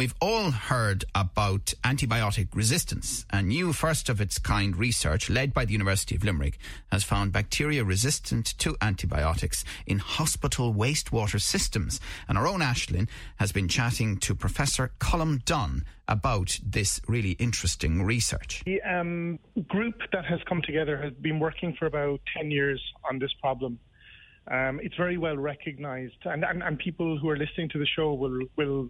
We've all heard about antibiotic resistance, and new first of its kind research led by the University of Limerick has found bacteria resistant to antibiotics in hospital wastewater systems. And our own Aislinn has been chatting to Professor Colm Dunne about this really interesting research. The um, group that has come together has been working for about 10 years on this problem. Um, it's very well recognized, and, and, and, people who are listening to the show will, will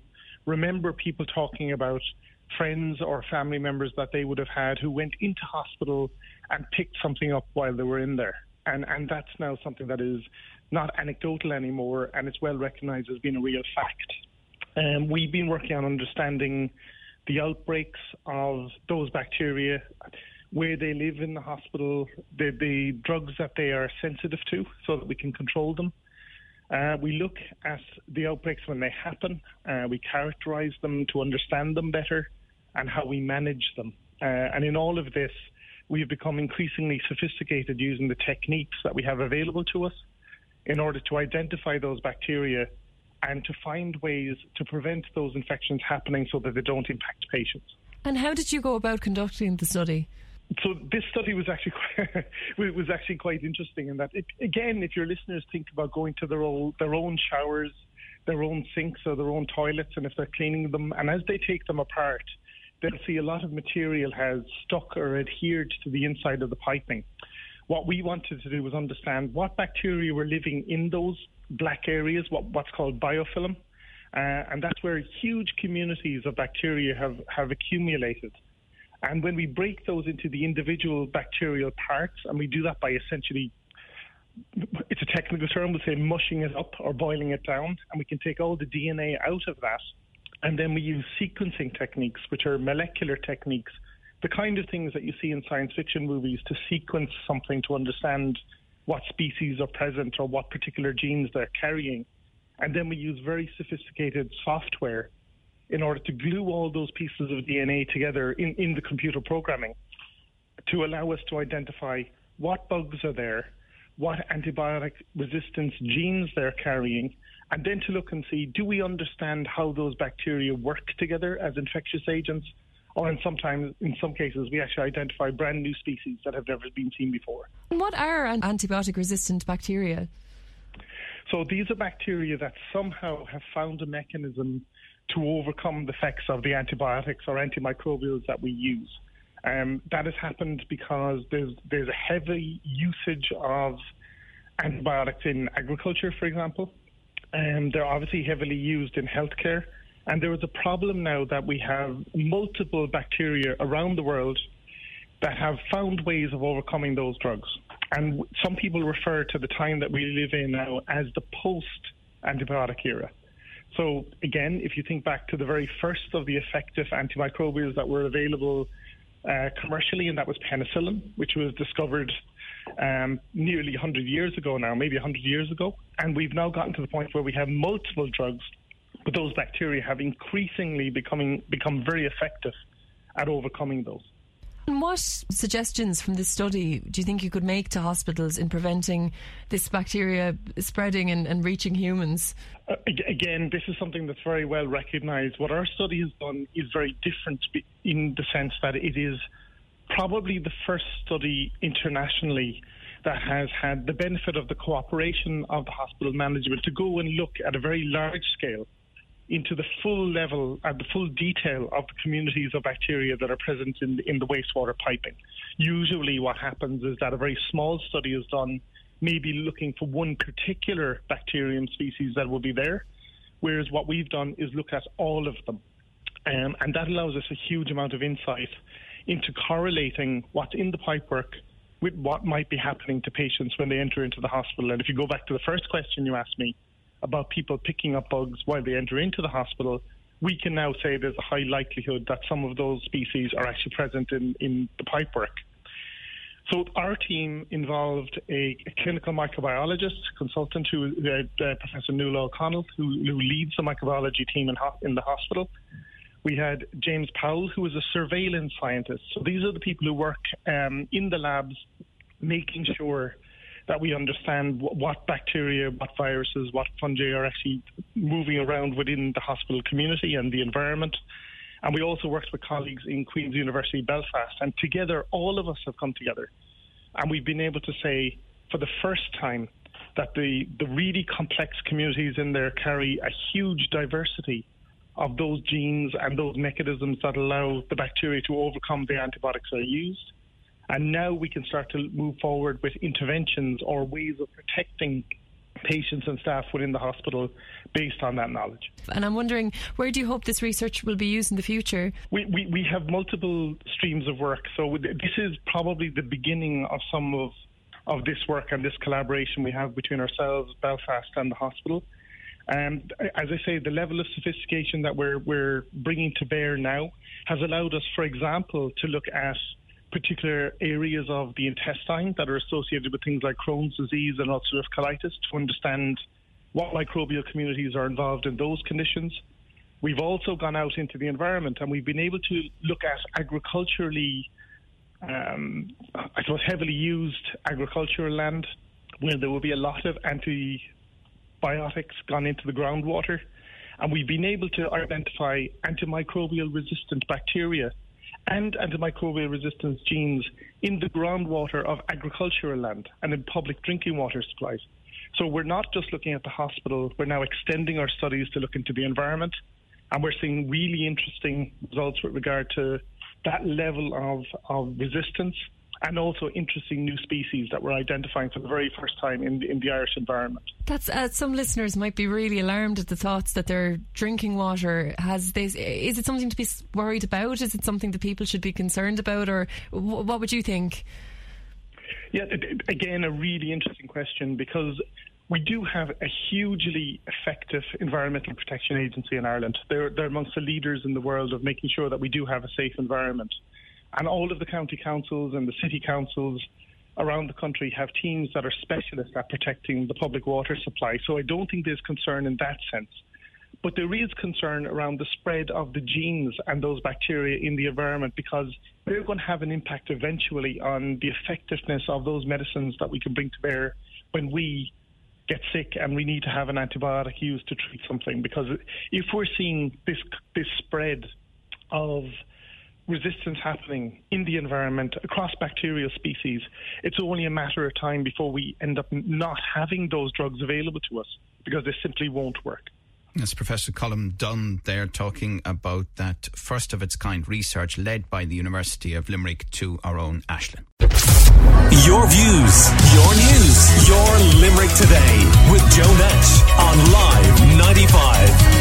remember people talking about friends or family members that they would have had who went into hospital and picked something up while they were in there. And, and that's now something that is not anecdotal anymore, and it's well recognized as being a real fact. Um, we've been working on understanding the outbreaks of those bacteria, where they live in the hospital, the, the drugs that they are sensitive to, so that we can control them. Uh, we look at the outbreaks when they happen. Uh, we characterize them to understand them better and how we manage them. Uh, and in all of this, we have become increasingly sophisticated using the techniques that we have available to us in order to identify those bacteria and to find ways to prevent those infections happening so that they don't impact patients. And how did you go about conducting the study? So this study was actually quite, was actually quite interesting in that it, again, if your listeners think about going to their own their own showers, their own sinks or their own toilets, and if they're cleaning them, and as they take them apart, they'll see a lot of material has stuck or adhered to the inside of the piping. What we wanted to do was understand what bacteria were living in those black areas, what, what's called biofilm, uh, and that's where huge communities of bacteria have, have accumulated. And when we break those into the individual bacterial parts, and we do that by essentially, it's a technical term, we'll say mushing it up or boiling it down, and we can take all the DNA out of that. And then we use sequencing techniques, which are molecular techniques, the kind of things that you see in science fiction movies to sequence something to understand what species are present or what particular genes they're carrying. And then we use very sophisticated software in order to glue all those pieces of DNA together in, in the computer programming to allow us to identify what bugs are there, what antibiotic resistance genes they're carrying, and then to look and see do we understand how those bacteria work together as infectious agents, or in sometimes in some cases we actually identify brand new species that have never been seen before. What are antibiotic resistant bacteria? So these are bacteria that somehow have found a mechanism to overcome the effects of the antibiotics or antimicrobials that we use. Um, that has happened because there's there's a heavy usage of antibiotics in agriculture, for example. Um, they're obviously heavily used in healthcare, and there is a problem now that we have multiple bacteria around the world that have found ways of overcoming those drugs. And some people refer to the time that we live in now as the post antibiotic era. So, again, if you think back to the very first of the effective antimicrobials that were available uh, commercially, and that was penicillin, which was discovered um, nearly 100 years ago now, maybe 100 years ago. And we've now gotten to the point where we have multiple drugs, but those bacteria have increasingly becoming, become very effective at overcoming those. And what suggestions from this study do you think you could make to hospitals in preventing this bacteria spreading and, and reaching humans? Uh, again, this is something that's very well recognised. What our study has done is very different in the sense that it is probably the first study internationally that has had the benefit of the cooperation of the hospital management to go and look at a very large scale into the full level and the full detail of the communities of bacteria that are present in the, in the wastewater piping. Usually, what happens is that a very small study is done, maybe looking for one particular bacterium species that will be there, whereas what we've done is look at all of them. Um, and that allows us a huge amount of insight into correlating what's in the pipework with what might be happening to patients when they enter into the hospital. And if you go back to the first question you asked me, about people picking up bugs while they enter into the hospital, we can now say there's a high likelihood that some of those species are actually present in, in the pipework. So our team involved a, a clinical microbiologist consultant, who uh, uh, Professor Nuala O'Connell, who, who, leads the microbiology team in, ho- in the hospital. We had James Powell, who is a surveillance scientist. So these are the people who work um, in the labs, making sure that we understand what bacteria, what viruses, what fungi are actually moving around within the hospital community and the environment. And we also worked with colleagues in Queen's University Belfast. And together, all of us have come together. And we've been able to say, for the first time, that the, the really complex communities in there carry a huge diversity of those genes and those mechanisms that allow the bacteria to overcome the antibiotics that are used. And now we can start to move forward with interventions or ways of protecting patients and staff within the hospital based on that knowledge. And I'm wondering, where do you hope this research will be used in the future? We, we, we have multiple streams of work. So this is probably the beginning of some of, of this work and this collaboration we have between ourselves, Belfast, and the hospital. And as I say, the level of sophistication that we're, we're bringing to bear now has allowed us, for example, to look at particular areas of the intestine that are associated with things like Crohn's disease and ulcerative colitis to understand what microbial communities are involved in those conditions. We've also gone out into the environment and we've been able to look at agriculturally, um, I suppose, heavily used agricultural land where there will be a lot of antibiotics gone into the groundwater. And we've been able to identify antimicrobial resistant bacteria and antimicrobial resistance genes in the groundwater of agricultural land and in public drinking water supplies. So we're not just looking at the hospital, we're now extending our studies to look into the environment, and we're seeing really interesting results with regard to that level of, of resistance and also interesting new species that we're identifying for the very first time in the, in the Irish environment. That's uh, some listeners might be really alarmed at the thoughts that their drinking water has this. Is it something to be worried about? Is it something that people should be concerned about, or w- what would you think? Yeah, again, a really interesting question because we do have a hugely effective environmental protection agency in Ireland. They're, they're amongst the leaders in the world of making sure that we do have a safe environment. And all of the county councils and the city councils around the country have teams that are specialists at protecting the public water supply. So I don't think there's concern in that sense. But there is concern around the spread of the genes and those bacteria in the environment because they're going to have an impact eventually on the effectiveness of those medicines that we can bring to bear when we get sick and we need to have an antibiotic used to treat something. Because if we're seeing this this spread of resistance happening in the environment across bacterial species, it's only a matter of time before we end up not having those drugs available to us because they simply won't work. That's Professor Colm Dunne there talking about that first of its kind research led by the University of Limerick to our own Aislinn. Your views, your news, your Limerick today with Joe Nash on Live 95.